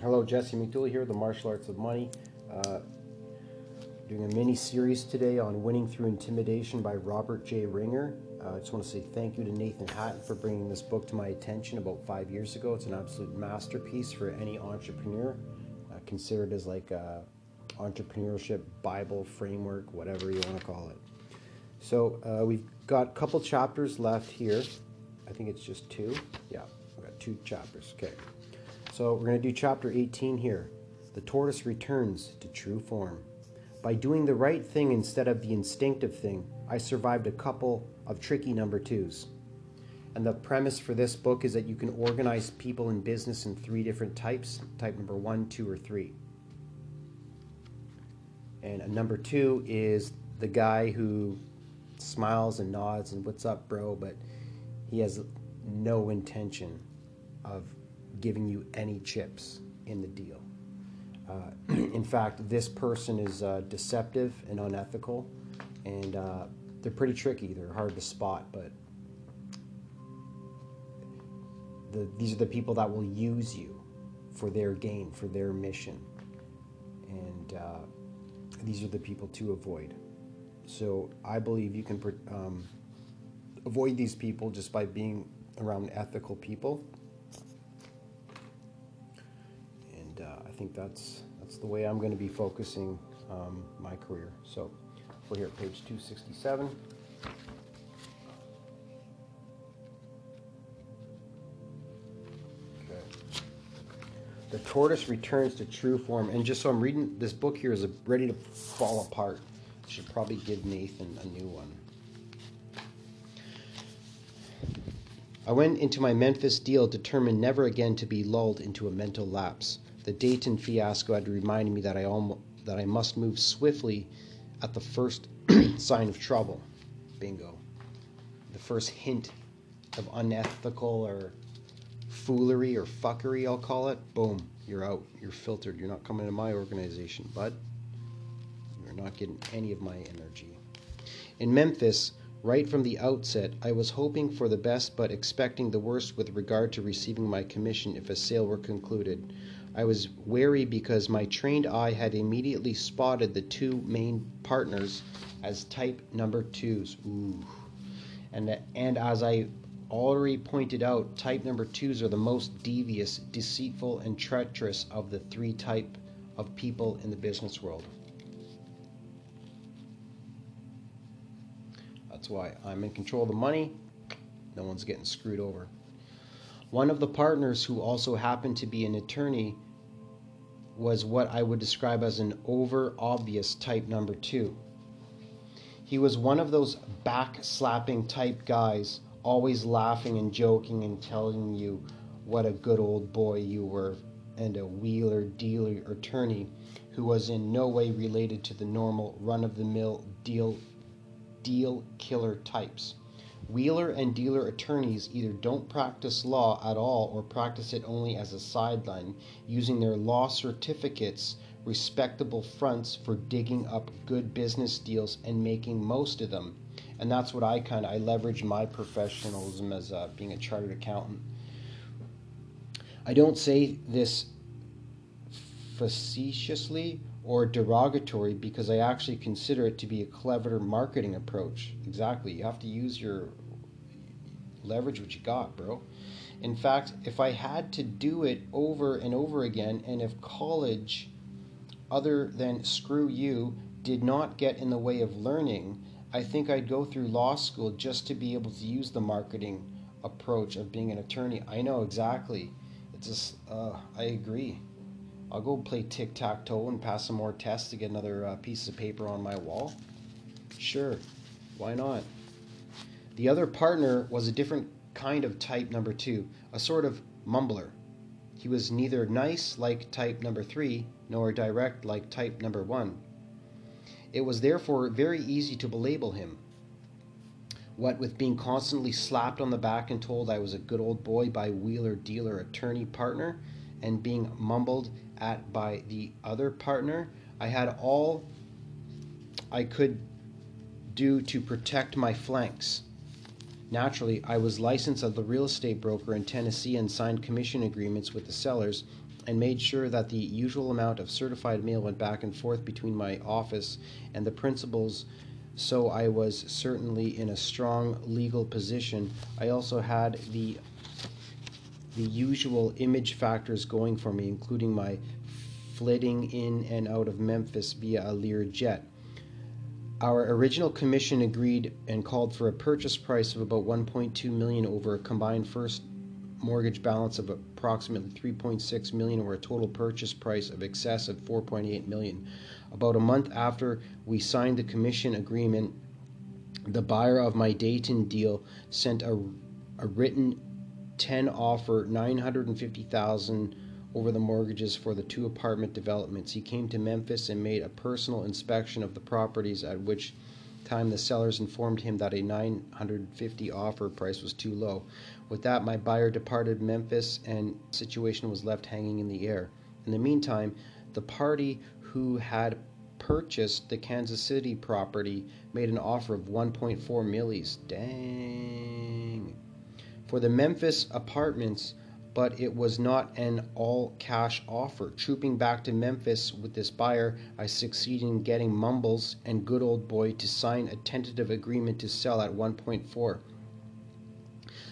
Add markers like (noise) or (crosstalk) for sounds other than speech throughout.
Hello, Jesse McDooley here, the Martial Arts of Money. Uh, doing a mini series today on Winning Through Intimidation by Robert J. Ringer. Uh, I just want to say thank you to Nathan Hatton for bringing this book to my attention about five years ago. It's an absolute masterpiece for any entrepreneur, uh, considered as like a entrepreneurship Bible framework, whatever you want to call it. So uh, we've got a couple chapters left here. I think it's just two. Yeah, we've got two chapters. Okay. So we're going to do chapter 18 here. The tortoise returns to true form. By doing the right thing instead of the instinctive thing, I survived a couple of tricky number twos. And the premise for this book is that you can organize people in business in three different types type number one, two, or three. And a number two is the guy who smiles and nods and what's up, bro, but he has no intention of giving you any chips in the deal. Uh, (clears throat) in fact, this person is uh, deceptive and unethical, and uh, they're pretty tricky. They're hard to spot, but the, these are the people that will use you for their gain, for their mission. And uh, these are the people to avoid. So I believe you can um, avoid these people just by being around ethical people think that's that's the way I'm going to be focusing um, my career. So we're here at page 267. Okay. The tortoise returns to true form. And just so I'm reading this book here is ready to fall apart. Should probably give Nathan a new one. I went into my Memphis deal determined never again to be lulled into a mental lapse. The Dayton fiasco had reminded me that I almost, that I must move swiftly at the first (clears throat) sign of trouble. Bingo. The first hint of unethical or foolery or fuckery, I'll call it. Boom, you're out. You're filtered. You're not coming to my organization, but you're not getting any of my energy. In Memphis, right from the outset, I was hoping for the best but expecting the worst with regard to receiving my commission if a sale were concluded. I was wary because my trained eye had immediately spotted the two main partners as type number twos. Ooh. And, and as I already pointed out, type number twos are the most devious, deceitful, and treacherous of the three type of people in the business world. That's why I'm in control of the money. No one's getting screwed over. One of the partners, who also happened to be an attorney, was what I would describe as an over obvious type number two. He was one of those back slapping type guys, always laughing and joking and telling you what a good old boy you were, and a wheeler dealer attorney who was in no way related to the normal run of the mill deal deal killer types. Wheeler and dealer attorneys either don't practice law at all or practice it only as a sideline, using their law certificates, respectable fronts for digging up good business deals and making most of them. And that's what I kind of I leverage my professionalism as uh, being a chartered accountant. I don't say this facetiously or derogatory because I actually consider it to be a clever marketing approach. Exactly. You have to use your leverage what you got, bro. In fact, if I had to do it over and over again, and if college, other than screw you, did not get in the way of learning, I think I'd go through law school just to be able to use the marketing approach of being an attorney. I know exactly. It's just, uh, I agree. I'll go play tic tac toe and pass some more tests to get another uh, piece of paper on my wall. Sure, why not? The other partner was a different kind of type number two, a sort of mumbler. He was neither nice like type number three, nor direct like type number one. It was therefore very easy to belabel him. What with being constantly slapped on the back and told I was a good old boy by wheeler dealer attorney partner, and being mumbled at by the other partner, I had all I could do to protect my flanks. Naturally, I was licensed as a real estate broker in Tennessee and signed commission agreements with the sellers and made sure that the usual amount of certified mail went back and forth between my office and the principal's so I was certainly in a strong legal position. I also had the the usual image factors going for me, including my flitting in and out of Memphis via a Lear jet. Our original commission agreed and called for a purchase price of about 1.2 million over a combined first mortgage balance of approximately 3.6 million or a total purchase price of excess of 4.8 million. About a month after we signed the commission agreement, the buyer of my Dayton deal sent a, a written 10 offer 950,000 over the mortgages for the two apartment developments. He came to Memphis and made a personal inspection of the properties at which time the sellers informed him that a 950 offer price was too low. With that, my buyer departed Memphis and situation was left hanging in the air. In the meantime, the party who had purchased the Kansas City property made an offer of 1.4 millis. Dang. For the Memphis apartments, but it was not an all cash offer. Trooping back to Memphis with this buyer, I succeeded in getting Mumbles and Good Old Boy to sign a tentative agreement to sell at 1.4.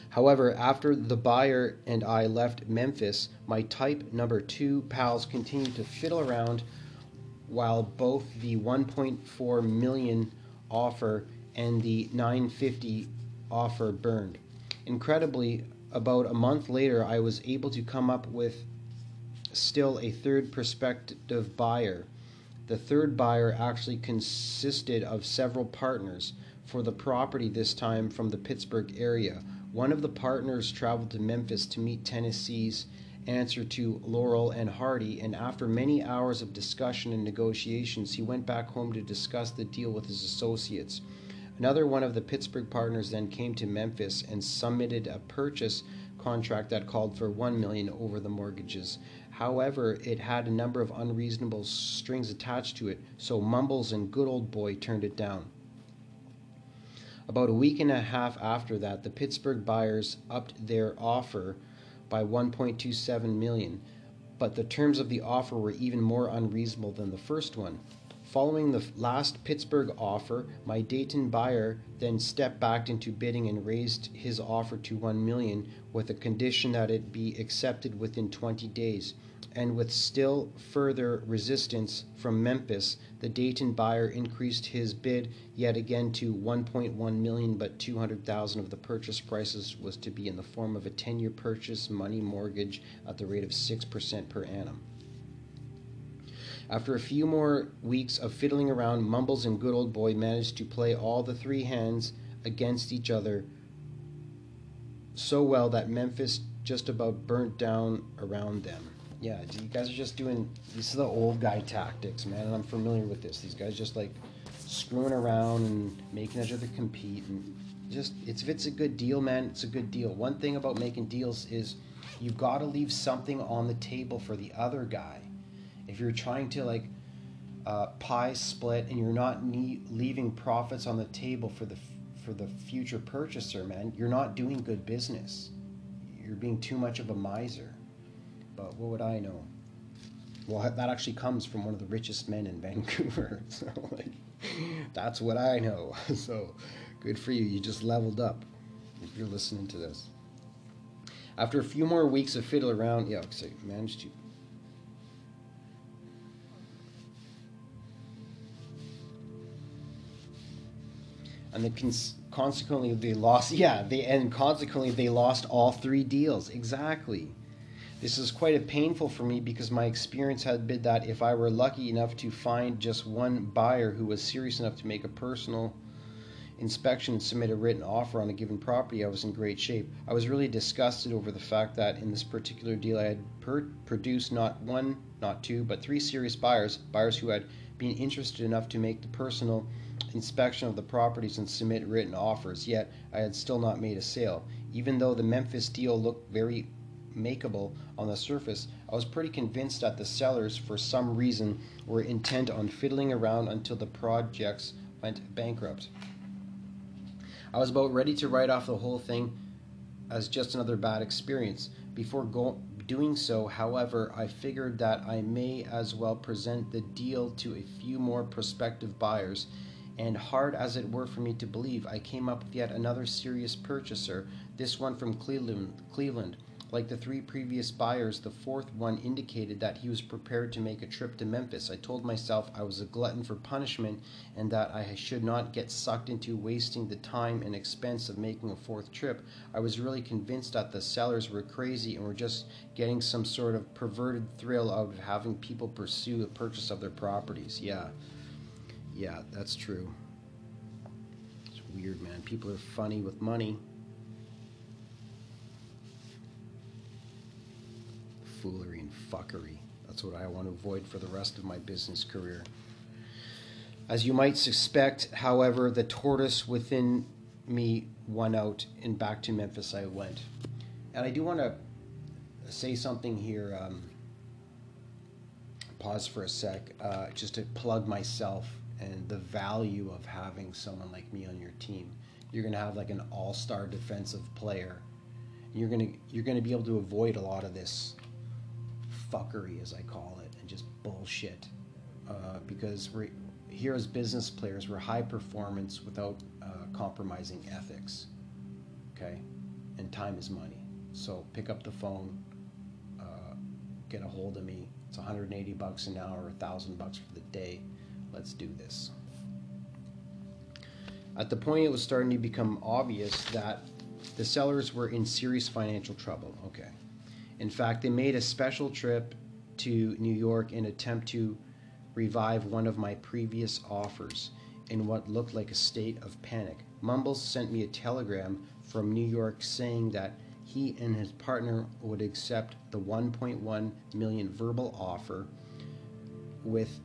However, after the buyer and I left Memphis, my type number two pals continued to fiddle around while both the 1.4 million offer and the 950 offer burned. Incredibly, about a month later, I was able to come up with still a third prospective buyer. The third buyer actually consisted of several partners for the property, this time from the Pittsburgh area. One of the partners traveled to Memphis to meet Tennessee's answer to Laurel and Hardy, and after many hours of discussion and negotiations, he went back home to discuss the deal with his associates. Another one of the Pittsburgh partners then came to Memphis and submitted a purchase contract that called for 1 million over the mortgages. However, it had a number of unreasonable strings attached to it, so Mumbles and Good Old Boy turned it down. About a week and a half after that, the Pittsburgh buyers upped their offer by 1.27 million, but the terms of the offer were even more unreasonable than the first one. Following the last Pittsburgh offer, my Dayton buyer then stepped back into bidding and raised his offer to 1 million with a condition that it be accepted within 20 days. And with still further resistance from Memphis, the Dayton buyer increased his bid yet again to 1.1 million, but 200,000 of the purchase prices was to be in the form of a 10-year purchase money mortgage at the rate of 6% per annum. After a few more weeks of fiddling around, Mumbles and Good Old Boy managed to play all the three hands against each other so well that Memphis just about burnt down around them. Yeah, you guys are just doing this is the old guy tactics, man, and I'm familiar with this. These guys just like screwing around and making each other compete and just it's if it's a good deal, man, it's a good deal. One thing about making deals is you've got to leave something on the table for the other guy if you're trying to like uh, pie split and you're not ne- leaving profits on the table for the for the future purchaser, man, you're not doing good business. You're being too much of a miser. But what would I know? Well, that actually comes from one of the richest men in (laughs) Vancouver. So, like, that's what I know. (laughs) So, good for you. You just leveled up if you're listening to this. After a few more weeks of fiddle around, yeah, so managed to and the cons- consequently they lost. (laughs) Yeah, they and consequently they lost all three deals. Exactly. This is quite a painful for me because my experience had been that if I were lucky enough to find just one buyer who was serious enough to make a personal inspection and submit a written offer on a given property, I was in great shape. I was really disgusted over the fact that in this particular deal, I had per- produced not one, not two, but three serious buyers, buyers who had been interested enough to make the personal inspection of the properties and submit written offers, yet I had still not made a sale. Even though the Memphis deal looked very makeable on the surface, I was pretty convinced that the sellers, for some reason, were intent on fiddling around until the projects went bankrupt. I was about ready to write off the whole thing as just another bad experience. Before go- doing so. However, I figured that I may as well present the deal to a few more prospective buyers. And hard as it were for me to believe, I came up with yet another serious purchaser, this one from Cleveland. Cleveland. Like the three previous buyers, the fourth one indicated that he was prepared to make a trip to Memphis. I told myself I was a glutton for punishment and that I should not get sucked into wasting the time and expense of making a fourth trip. I was really convinced that the sellers were crazy and were just getting some sort of perverted thrill out of having people pursue the purchase of their properties. Yeah. Yeah, that's true. It's weird, man. People are funny with money. Foolery and fuckery. That's what I want to avoid for the rest of my business career. As you might suspect, however, the tortoise within me won out, and back to Memphis I went. And I do want to say something here. Um, pause for a sec, uh, just to plug myself and the value of having someone like me on your team. You're going to have like an all-star defensive player. You're going to you're going to be able to avoid a lot of this fuckery, as I call it, and just bullshit. Uh, because we're here as business players, we're high performance without uh, compromising ethics. Okay, and time is money. So pick up the phone, uh, get a hold of me. It's 180 bucks an hour, a thousand bucks for the day. Let's do this. At the point, it was starting to become obvious that the sellers were in serious financial trouble. Okay. In fact, they made a special trip to New York in attempt to revive one of my previous offers in what looked like a state of panic. Mumbles sent me a telegram from New York saying that he and his partner would accept the 1.1 million verbal offer with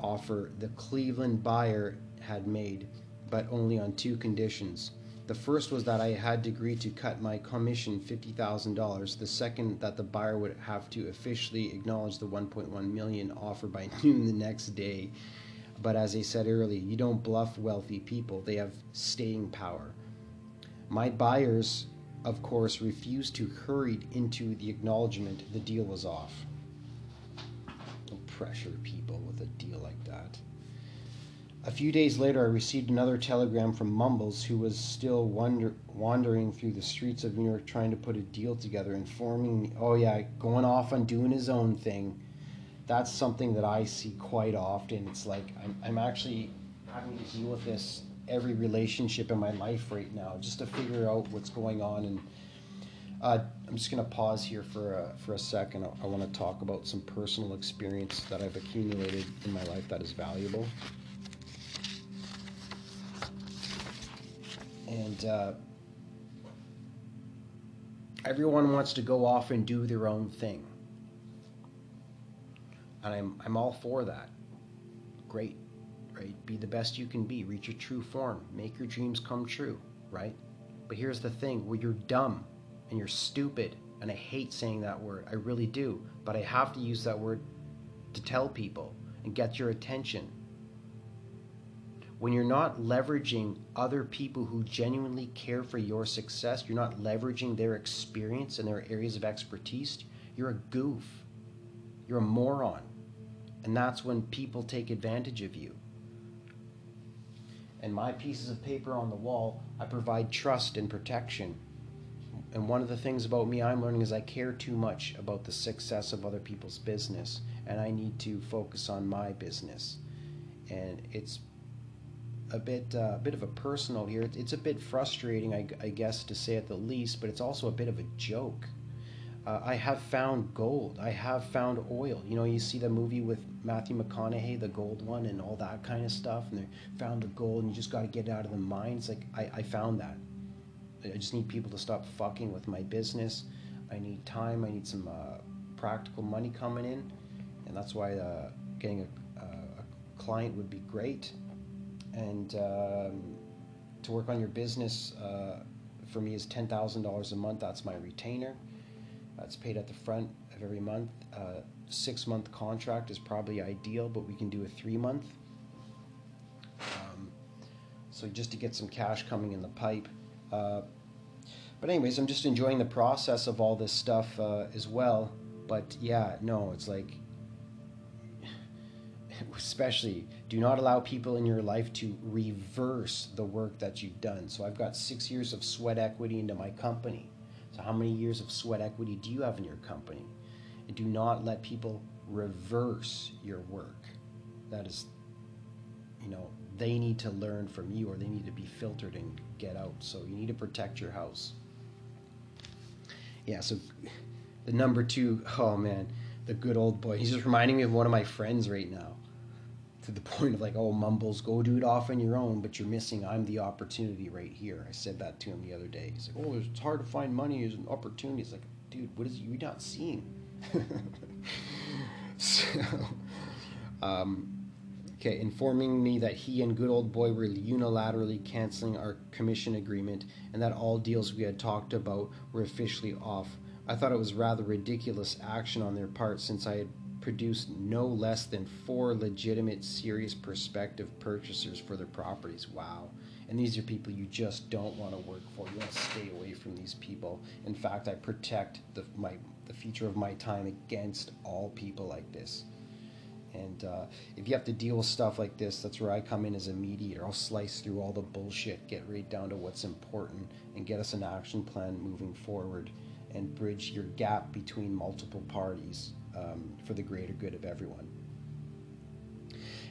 offer the Cleveland buyer had made, but only on two conditions. The first was that I had to agree to cut my commission $50,000. The second that the buyer would have to officially acknowledge the 1.1 million offer by (laughs) noon the next day. But as I said earlier, you don't bluff wealthy people. They have staying power. My buyers, of course, refused to hurry into the acknowledgement the deal was off. Don't pressure people with a deal like that. A few days later, I received another telegram from Mumbles, who was still wander- wandering through the streets of New York trying to put a deal together, informing me, oh, yeah, going off on doing his own thing. That's something that I see quite often. It's like I'm, I'm actually having to deal with this every relationship in my life right now just to figure out what's going on. And uh, I'm just going to pause here for a, for a second. I, I want to talk about some personal experience that I've accumulated in my life that is valuable. And uh, everyone wants to go off and do their own thing. And I'm, I'm all for that. Great, right? Be the best you can be, reach your true form, make your dreams come true, right? But here's the thing where you're dumb and you're stupid, and I hate saying that word, I really do, but I have to use that word to tell people and get your attention when you're not leveraging other people who genuinely care for your success, you're not leveraging their experience and their areas of expertise, you're a goof. You're a moron. And that's when people take advantage of you. And my pieces of paper on the wall, I provide trust and protection. And one of the things about me I'm learning is I care too much about the success of other people's business, and I need to focus on my business. And it's a bit uh, a bit of a personal here. It's a bit frustrating, I, I, guess, to say at the least, but it's also a bit of a joke. Uh, I have found gold. I have found oil. You know, you see the movie with Matthew McConaughey, the gold one, and all that kind of stuff. And they found the gold, and you just got to get it out of the mine. It's like I, I found that. I just need people to stop fucking with my business. I need time. I need some uh, practical money coming in, and that's why uh, getting a, a client would be great and um, to work on your business uh, for me is $10,000 a month. That's my retainer. That's paid at the front of every month. Uh, six month contract is probably ideal, but we can do a three month. Um, so just to get some cash coming in the pipe. Uh, but anyways, I'm just enjoying the process of all this stuff uh, as well. But yeah, no, it's like, (laughs) especially, do not allow people in your life to reverse the work that you've done. So I've got six years of sweat equity into my company. So how many years of sweat equity do you have in your company? And do not let people reverse your work. That is, you know, they need to learn from you or they need to be filtered and get out. So you need to protect your house. Yeah, so the number two, oh man, the good old boy. He's just reminding me of one of my friends right now. To the (laughs) point of like, oh, Mumbles, go do it off on your own, but you're missing. I'm the opportunity right here. I said that to him the other day. He's like, oh, it's hard to find money as an opportunity. It's like, dude, what is you not seeing? (laughs) so, um, Okay, informing me that he and good old boy were unilaterally canceling our commission agreement and that all deals we had talked about were officially off. I thought it was rather ridiculous action on their part since I had produced no less than four legitimate, serious prospective purchasers for their properties. Wow. And these are people you just don't want to work for. You want to stay away from these people. In fact, I protect the, my, the future of my time against all people like this. And uh, if you have to deal with stuff like this, that's where I come in as a mediator. I'll slice through all the bullshit, get right down to what's important, and get us an action plan moving forward and bridge your gap between multiple parties um, for the greater good of everyone.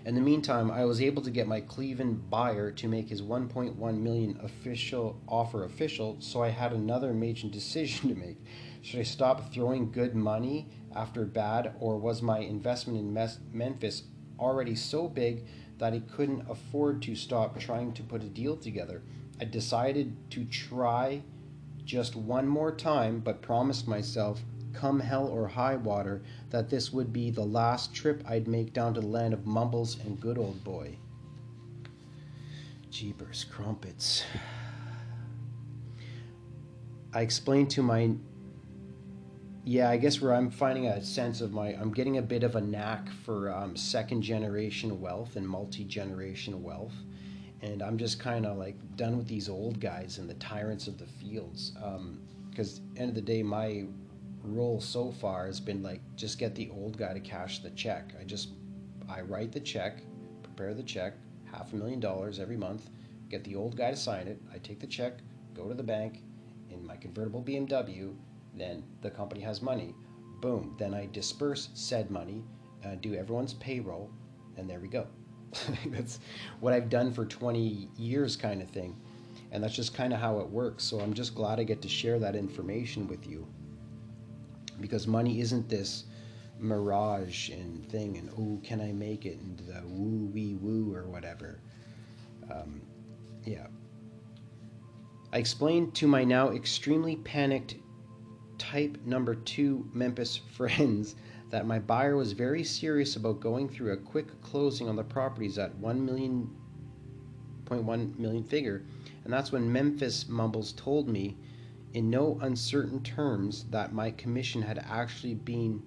In the meantime, I was able to get my Cleveland buyer to make his 1.1 million official offer official, so I had another major (laughs) decision to make. Should I stop throwing good money after bad, or was my investment in Memphis already so big that I couldn't afford to stop trying to put a deal together? I decided to try just one more time, but promised myself, come hell or high water, that this would be the last trip I'd make down to the land of Mumbles and good old boy. Jeepers, crumpets. I explained to my yeah, I guess where I'm finding a sense of my, I'm getting a bit of a knack for um, second generation wealth and multi generation wealth. And I'm just kind of like done with these old guys and the tyrants of the fields. Because, um, end of the day, my role so far has been like just get the old guy to cash the check. I just, I write the check, prepare the check, half a million dollars every month, get the old guy to sign it. I take the check, go to the bank in my convertible BMW then the company has money. Boom. Then I disperse said money, uh, do everyone's payroll, and there we go. (laughs) that's what I've done for 20 years, kind of thing. And that's just kind of how it works. So I'm just glad I get to share that information with you. Because money isn't this mirage and thing, and oh, can I make it, and the woo wee woo or whatever. Um, yeah. I explained to my now extremely panicked type number two Memphis (laughs) friends that my buyer was very serious about going through a quick closing on the properties at 1 million point one million figure and that's when memphis mumbles told me in no uncertain terms that my commission had actually been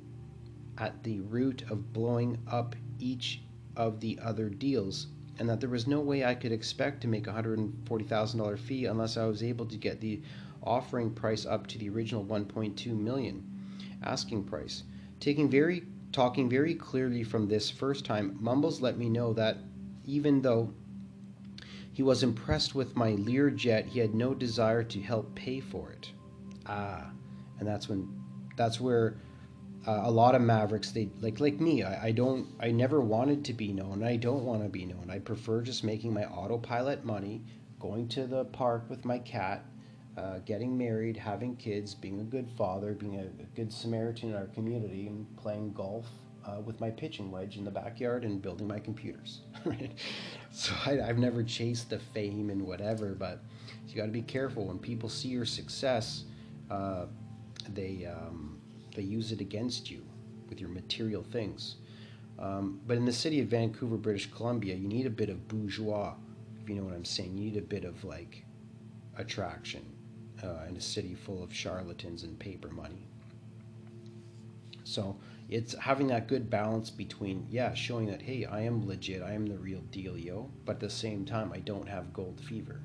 at the root of blowing up each of the other deals and that there was no way i could expect to make a $140000 fee unless i was able to get the offering price up to the original 1.2 million asking price. Taking very talking very clearly from this first time, Mumbles let me know that even though he was impressed with my Learjet, he had no desire to help pay for it. Ah, and that's when that's where uh, a lot of mavericks they like like me I, I don't i never wanted to be known. I don't want to be known. I prefer just making my autopilot money going to the park with my cat uh, getting married, having kids, being a good father, being a, a good Samaritan in our community, and playing golf uh, with my pitching wedge in the backyard and building my computers. (laughs) So I, have never chased the fame and whatever, but you got to be careful when people see your success. Uh, they um, they use it against you with your material things. Um, but in the city of Vancouver, British Columbia, you need a bit of bourgeois, if you know what I'm saying. You need a bit of like attraction uh, in a city full of charlatans and paper money. So it's having that good balance between, yeah, showing that, hey, I am legit, I am the real dealio, but at the same time, I don't have gold fever.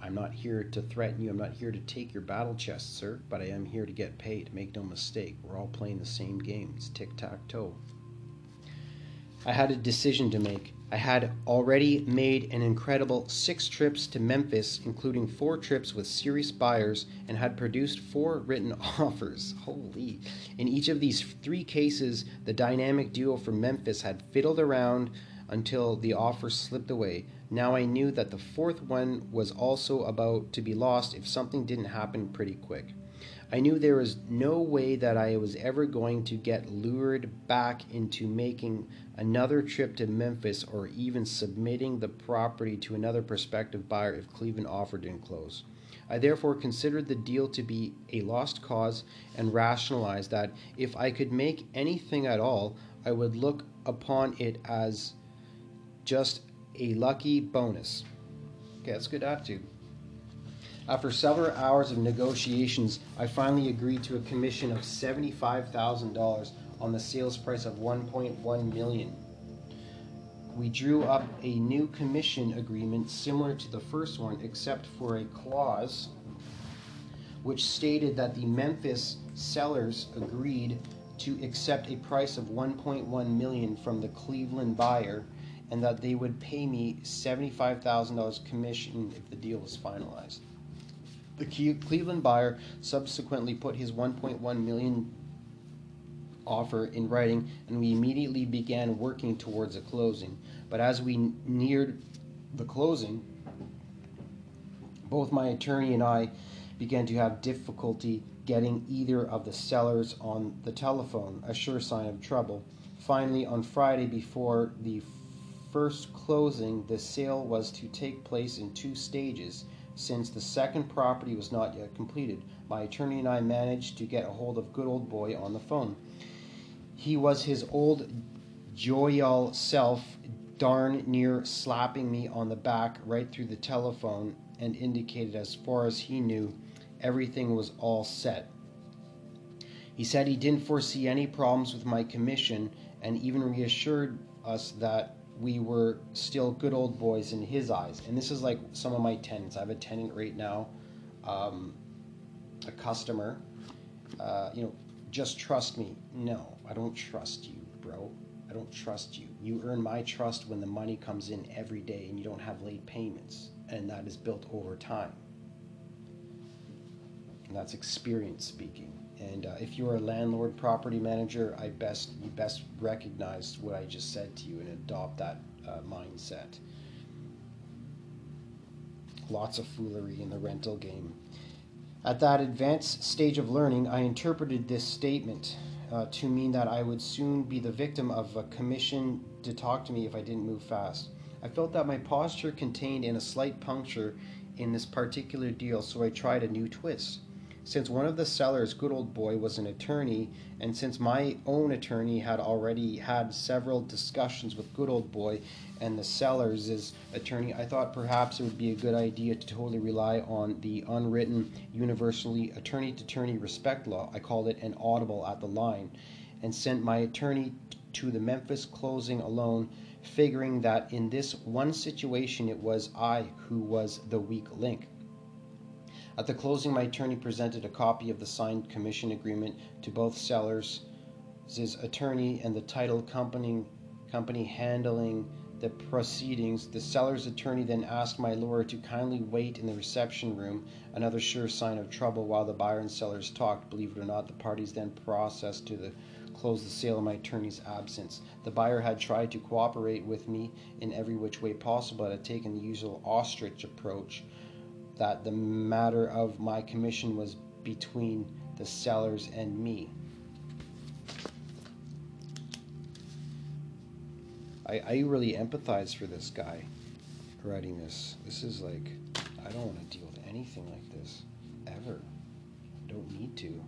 I'm not here to threaten you. I'm not here to take your battle chest, sir, but I am here to get paid. Make no mistake. We're all playing the same game. It's tic tac toe. I had a decision to make. I had already made an incredible six trips to Memphis, including four trips with serious buyers, and had produced four written (laughs) offers. Holy. In each of these three cases, the dynamic duo from Memphis had fiddled around until the offer slipped away. Now I knew that the fourth one was also about to be lost if something didn't happen pretty quick. I knew there was no way that I was ever going to get lured back into making another trip to Memphis or even submitting the property to another prospective buyer if Cleveland offer didn't close. I therefore considered the deal to be a lost cause and rationalized that if I could make anything at all, I would look upon it as just a lucky bonus. Okay, that's good attitude. After several hours of negotiations, I finally agreed to a commission of $75,000 on the sales price of 1.1 million. We drew up a new commission agreement similar to the first one except for a clause which stated that the Memphis sellers agreed to accept a price of 1.1 million from the Cleveland buyer and that they would pay me $75,000 commission if the deal was finalized. The Cleveland buyer subsequently put his 1.1 million offer in writing, and we immediately began working towards a closing. But as we neared the closing, both my attorney and I began to have difficulty getting either of the sellers on the telephone, a sure sign of trouble. Finally, on Friday before the first closing, the sale was to take place in two stages since the second property was not yet completed. My attorney and I managed to get a hold of good old boy on the phone. He was his old jovial self, darn near slapping me on the back right through the telephone, and indicated as far as he knew, everything was all set. He said he didn't foresee any problems with my commission and even reassured us that we were still good old boys in his eyes. And this is like some of my tenants. I have a tenant right now, um, a customer. Uh, you know, just trust me. No, I don't trust you, bro. I don't trust you. You earn my trust when the money comes in every day and you don't have late payments. And that is built over time. And that's experience speaking. And uh, if you're a landlord property manager, I best you best recognize what I just said to you and adopt that uh, mindset. Lots of foolery in the rental game. At that advanced stage of learning, I interpreted this statement uh, to mean that I would soon be the victim of a commission to talk to me if I didn't move fast. I felt that my posture contained in a slight puncture in this particular deal, so I tried a new twist. Since one of the sellers, good old boy, was an attorney, and since my own attorney had already had several discussions with good old boy and the sellers' attorney, I thought perhaps it would be a good idea to totally rely on the unwritten, universally attorney to attorney respect law. I called it an audible at the line, and sent my attorney to the Memphis closing alone, figuring that in this one situation it was I who was the weak link. At the closing, my attorney presented a copy of the signed commission agreement to both sellers' attorney and the title company, company handling the proceedings. The seller's attorney then asked my lawyer to kindly wait in the reception room, another sure sign of trouble while the buyer and sellers talked. Believe it or not, the parties then processed to the close the sale in my attorney's absence. The buyer had tried to cooperate with me in every which way possible, had taken the usual ostrich approach that the matter of my commission was between the sellers and me. I, I really empathize for this guy writing this. This is like, I don't want to deal with anything like this ever. I don't need to.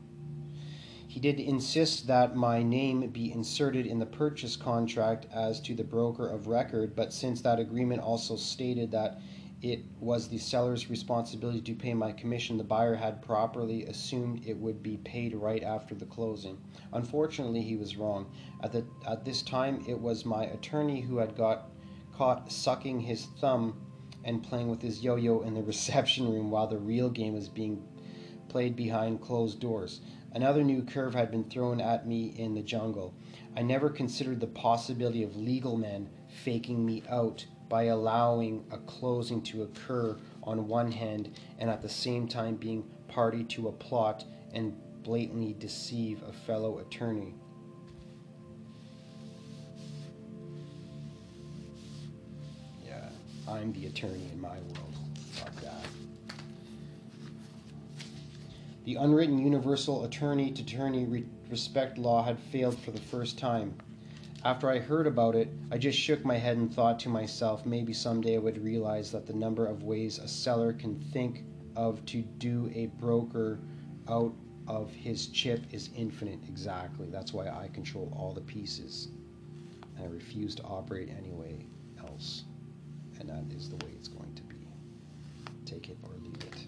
He did insist that my name be inserted in the purchase contract as to the broker of record, but since that agreement also stated that it was the seller's responsibility to pay my commission. The buyer had properly assumed it would be paid right after the closing. Unfortunately, he was wrong. At, the, at this time, it was my attorney who had got caught sucking his thumb and playing with his yo yo in the (laughs) reception room while the real game was being played behind closed doors. Another new curve had been thrown at me in the jungle. I never considered the possibility of legal men faking me out by allowing a closing to occur on one hand and at the same time being party to a plot and blatantly deceive a fellow attorney. Yeah, I'm the attorney in my world. Fuck that. The unwritten universal attorney to attorney respect law had failed for the first time. After I heard about it, I just shook my head and thought to myself maybe someday I would realize that the number of ways a seller can think of to do a broker out of his chip is infinite. Exactly. That's why I control all the pieces. And I refuse to operate any way else. And that is the way it's going to be. Take it or leave it.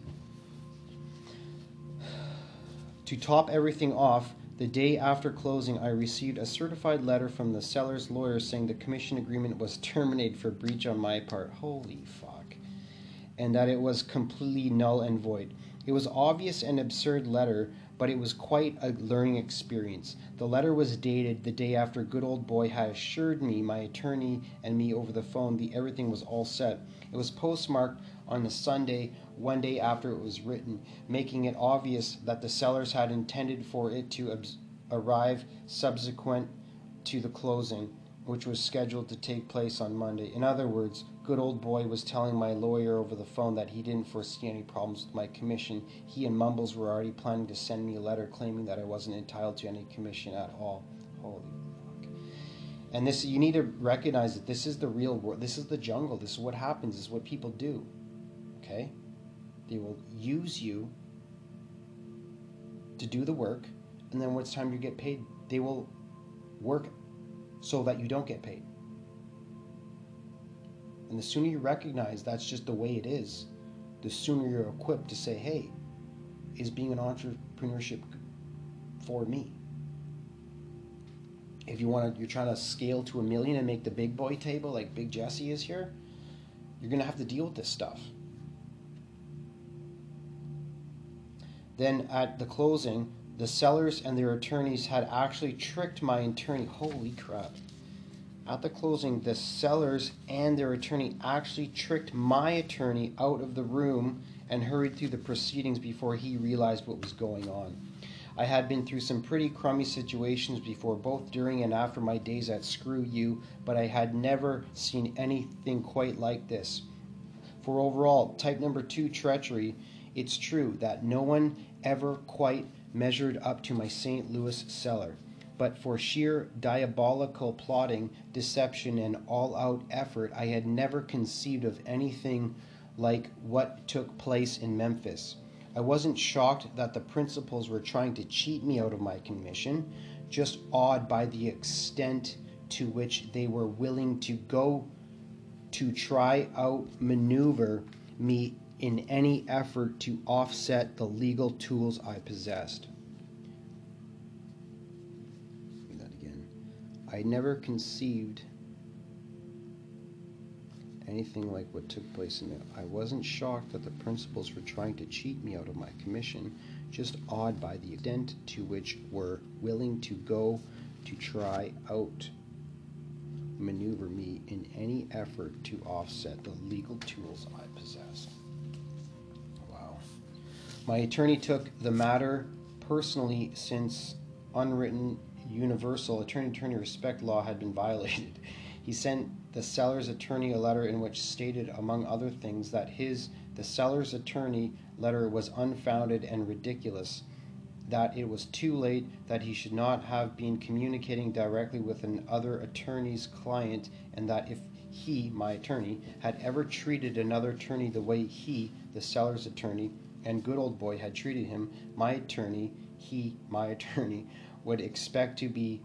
(sighs) To top everything off, the day after closing, I received a certified letter from the seller's lawyer saying the commission agreement was terminated for breach on my part. Holy fuck. And that it was completely null and void. It was obvious and absurd letter, but it was quite a learning experience. The letter was dated the day after good old boy had assured me, my attorney and me over the phone, that everything was all set. It was postmarked on the Sunday, one day after it was written, making it obvious that the sellers had intended for it to ab- arrive subsequent to the closing, which was scheduled to take place on Monday. In other words, good old boy was telling my lawyer over the phone that he didn't foresee any problems with my commission. He and Mumbles were already planning to send me a letter claiming that I wasn't entitled to any commission at all. Holy. And this you need to recognize that this is the real world. This is the jungle. This is what happens. This is what people do. Okay? They will use you to do the work, and then when it's time to get paid, they will work so that you don't get paid. And the sooner you recognize that's just the way it is, the sooner you're equipped to say, hey, is being an entrepreneurship for me? If you want to, you're trying to scale to a million and make the big boy table like Big Jesse is here, you're going to have to deal with this stuff. Then at the closing, the sellers and their attorneys had actually tricked my attorney. Holy crap. At the closing, the sellers and their attorney actually tricked my attorney out of the room and hurried through the proceedings before he realized what was going on. I had been through some pretty crummy situations before, both during and after my days at Screw You, but I had never seen anything quite like this. For overall, type number two treachery, it's true that no one ever quite measured up to my St. Louis seller, But for sheer diabolical plotting, deception, and all out effort, I had never conceived of anything like what took place in Memphis. I wasn't shocked that the principals were trying to cheat me out of my commission, just awed by the extent to which they were willing to go to try out maneuver me in any effort to offset the legal tools I possessed. That again. I never conceived anything like what took place in it. I wasn't shocked that the principals were trying to cheat me out of my commission, just awed by the extent to which were willing to go to try out maneuver me in any effort to offset the legal tools I possess. My attorney took the matter personally since unwritten universal attorney attorney respect law had been (laughs) violated. He sent the seller's attorney a letter in which stated, among other things, that his, the seller's attorney letter was unfounded and ridiculous, that it was too late, that he should not have been communicating directly with an other attorney's client, and that if he, my attorney, had ever treated another attorney the way he, the seller's attorney, and good old boy had treated him, my attorney, he, my (laughs) attorney, would expect to be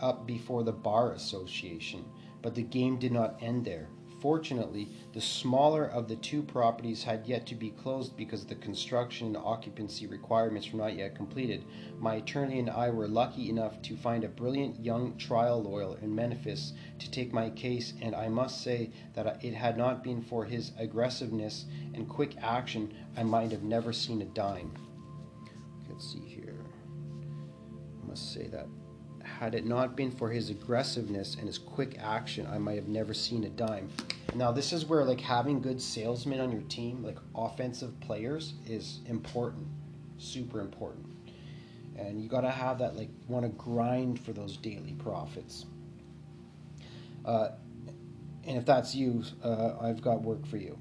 up before the Bar Association. But the game did not end there. Fortunately, the smaller of the two properties had yet to be closed because the construction and occupancy requirements were not yet completed. My attorney and I were lucky enough to find a brilliant young trial lawyer in Memphis to take my case, and I must say that it had not been for his aggressiveness and quick action, I might have never seen a dime. Let's see here. I must say that had it not been for his aggressiveness and his quick action, I might have never seen a dime. Now, this is where like having good salesmen on your team, like offensive players, is important, super important. And you got to have that like want to grind for those daily profits. Uh, and if that's you, uh, I've got work for you.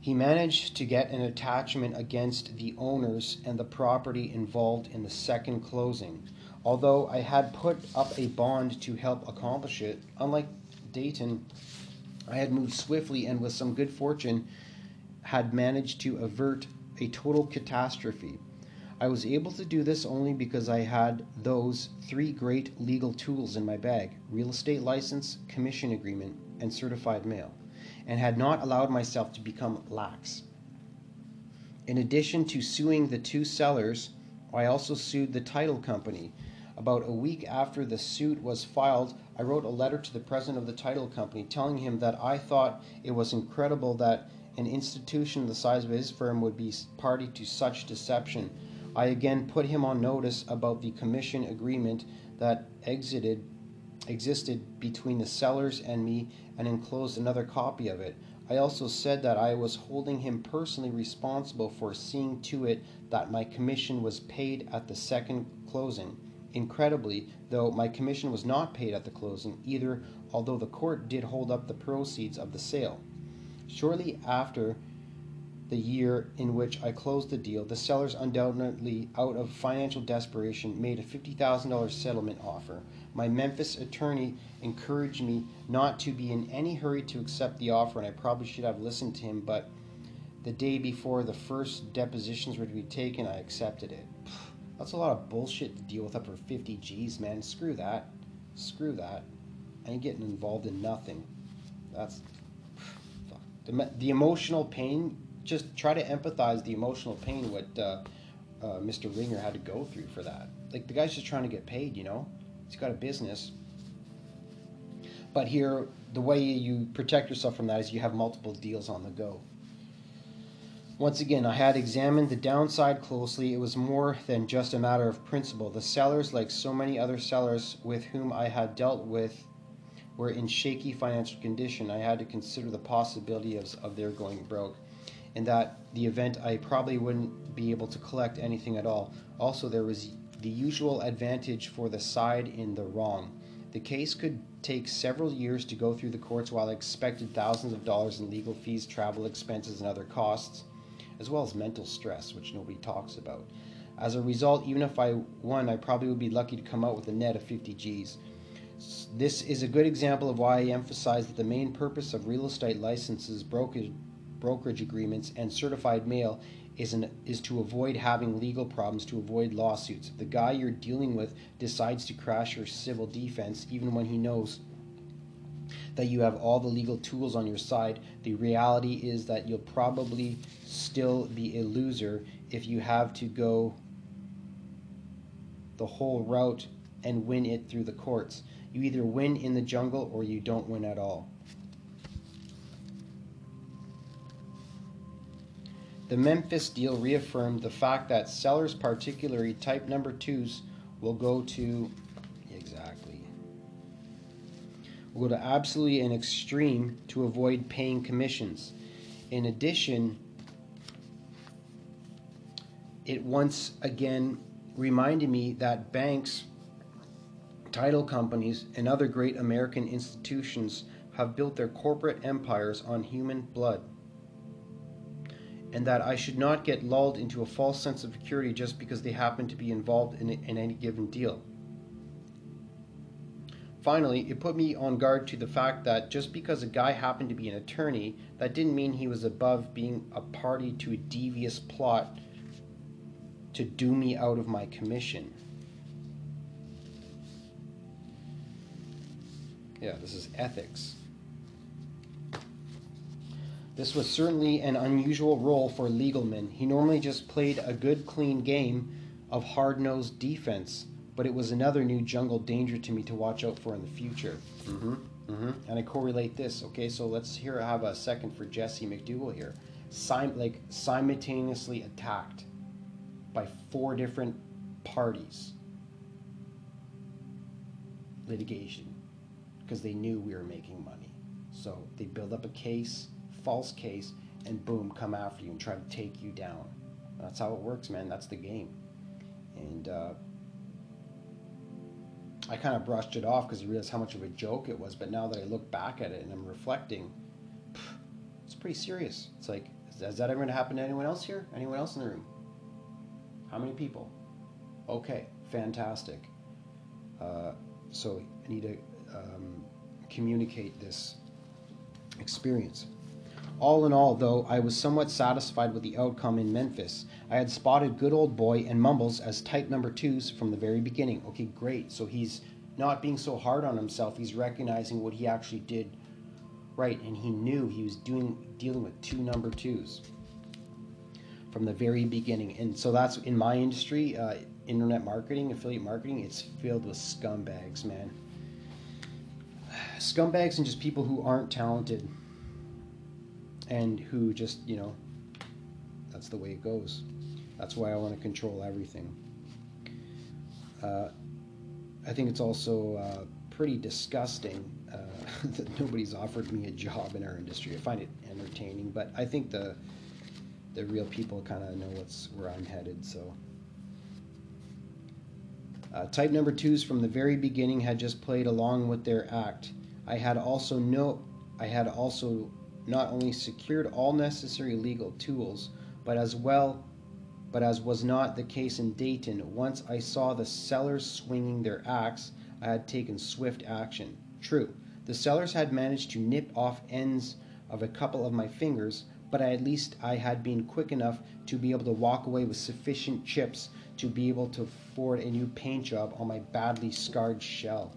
He managed to get an attachment against the owners and the property involved in the second closing Although I had put up a bond to help accomplish it, unlike Dayton, I had moved swiftly and with some good fortune had managed to avert a total catastrophe. I was able to do this only because I had those three great legal tools in my bag real estate license, commission agreement, and certified mail, and had not allowed myself to become lax. In addition to suing the two sellers, I also sued the title company about a week after the suit was filed, I wrote a letter to the president of the title company telling him that I thought it was incredible that an institution the size of his firm would be party to such deception. I again put him on notice about the commission agreement that exited existed between the sellers and me and enclosed another copy of it. I also said that I was holding him personally responsible for seeing to it that my commission was paid at the second closing. Incredibly, though, my commission was not paid at the closing either, although the court did hold up the proceeds of the sale. Shortly after the year in which I closed the deal, the sellers undoubtedly, out of financial desperation, made a $50,000 settlement offer. My Memphis attorney encouraged me not to be in any hurry to accept the offer, and I probably should have listened to him, but the day before the first depositions were to be taken, I accepted it. That's a lot of bullshit to deal with up for 50 G's, man. Screw that. Screw that. I ain't getting involved in nothing. That's. Fuck. The, the emotional pain, just try to empathize the emotional pain what uh, uh, Mr. Ringer had to go through for that. Like, the guy's just trying to get paid, you know? He's got a business. But here, the way you protect yourself from that is you have multiple deals on the go. Once again, I had examined the downside closely. It was more than just a matter of principle. The sellers, like so many other sellers with whom I had dealt with, were in shaky financial condition. I had to consider the possibility of, of their going broke. and that the event, I probably wouldn't be able to collect anything at all. Also, there was the usual advantage for the side in the wrong. The case could take several years to go through the courts while I expected thousands of dollars in legal fees, travel expenses, and other costs as well as mental stress, which nobody talks about. As a result, even if I won, I probably would be lucky to come out with a net of 50 G's. This is a good example of why I emphasize that the main purpose of real estate licenses, brokerage, brokerage agreements, and certified mail is, an, is to avoid having legal problems, to avoid lawsuits. If the guy you're dealing with decides to crash your civil defense, even when he knows that you have all the legal tools on your side. The reality is that you'll probably still be a loser if you have to go the whole route and win it through the courts. You either win in the jungle or you don't win at all. The Memphis deal reaffirmed the fact that sellers, particularly type number twos, will go to will go to absolutely an extreme to avoid paying commissions. In addition, it once again reminded me that banks, title companies, and other great American institutions have built their corporate empires on human blood. And that I should not get lulled into a false sense of security just because they happen to be involved in, in any given deal. Finally, it put me on guard to the fact that just because a guy happened to be an attorney, that didn't mean he was above being a party to a devious plot to do me out of my commission. Yeah, this is ethics. This was certainly an unusual role for Legalman. He normally just played a good, clean game of hard nosed defense, but it was another new jungle danger to me to watch out for in the future. Mm-hmm, mm-hmm. And I correlate this. Okay, so let's here have a second for Jesse McDougal here. Sim- like simultaneously attacked by four different parties. Litigation, because they knew we were making money. So they build up a case false case, and boom, come after you and try to take you down. That's how it works, man. That's the game. And uh, I kind of brushed it off because I realized how much of a joke it was. But now that I look back at it and I'm reflecting, it's pretty serious. It's like, has that ever going to happen to anyone else here? Anyone else in the room? How many people? Okay, fantastic. Uh, so I need to um, communicate this experience. All in all, though, I was somewhat satisfied with the outcome in Memphis. I had spotted good old boy and Mumbles as type number twos from the very beginning. Okay, great. So he's not being so hard on himself. He's recognizing what he actually did right, and he knew he was doing dealing with two number twos from the very beginning. And so that's in my industry, uh, internet marketing, affiliate marketing. It's filled with scumbags, man. (sighs) Scumbags and just people who aren't talented and who just, you know, that's the way it goes. That's why I want to control everything. Uh, I think it's also uh, pretty disgusting uh, (laughs) that nobody's offered me a job in our industry. I find it entertaining, but I think the the real people kind of know what's where I'm headed. So. Uh, type number twos from the very beginning had just played along with their act. I had also no, I had also not only secured all necessary legal tools, but as well but as was not the case in Dayton, once I saw the sellers swinging their axe, I had taken swift action. True, the sellers had managed to nip off ends of a couple of my fingers, but at least I had been quick enough to be able to walk away with sufficient chips to be able to afford a new paint job on my badly scarred shell.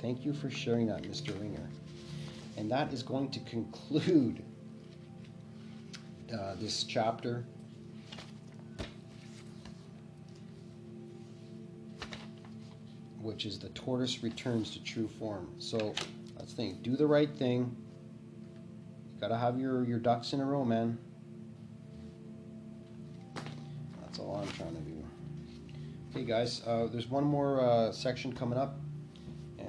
Thank you for sharing that, Mr. Ringer. And that is going to conclude uh, this chapter. Which is the tortoise returns to true form. So let's think. Do the right thing. You gotta have your, your ducks in a row, man. That's all I'm trying to do. Okay, guys, uh, there's one more uh, section coming up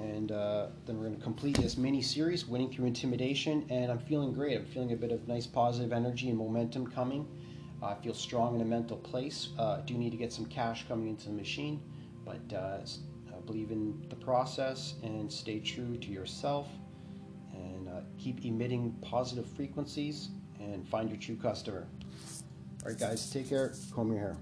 and uh, then we're going to complete this mini series, winning through intimidation. And I'm feeling great. I'm feeling a bit of nice positive energy and momentum coming. Uh, I feel strong in a mental place. Uh, do need to get some cash coming into the machine, but uh, believe in the process and stay true to yourself and uh, keep emitting positive frequencies and find your true customer. All right, guys, take care. Comb your hair.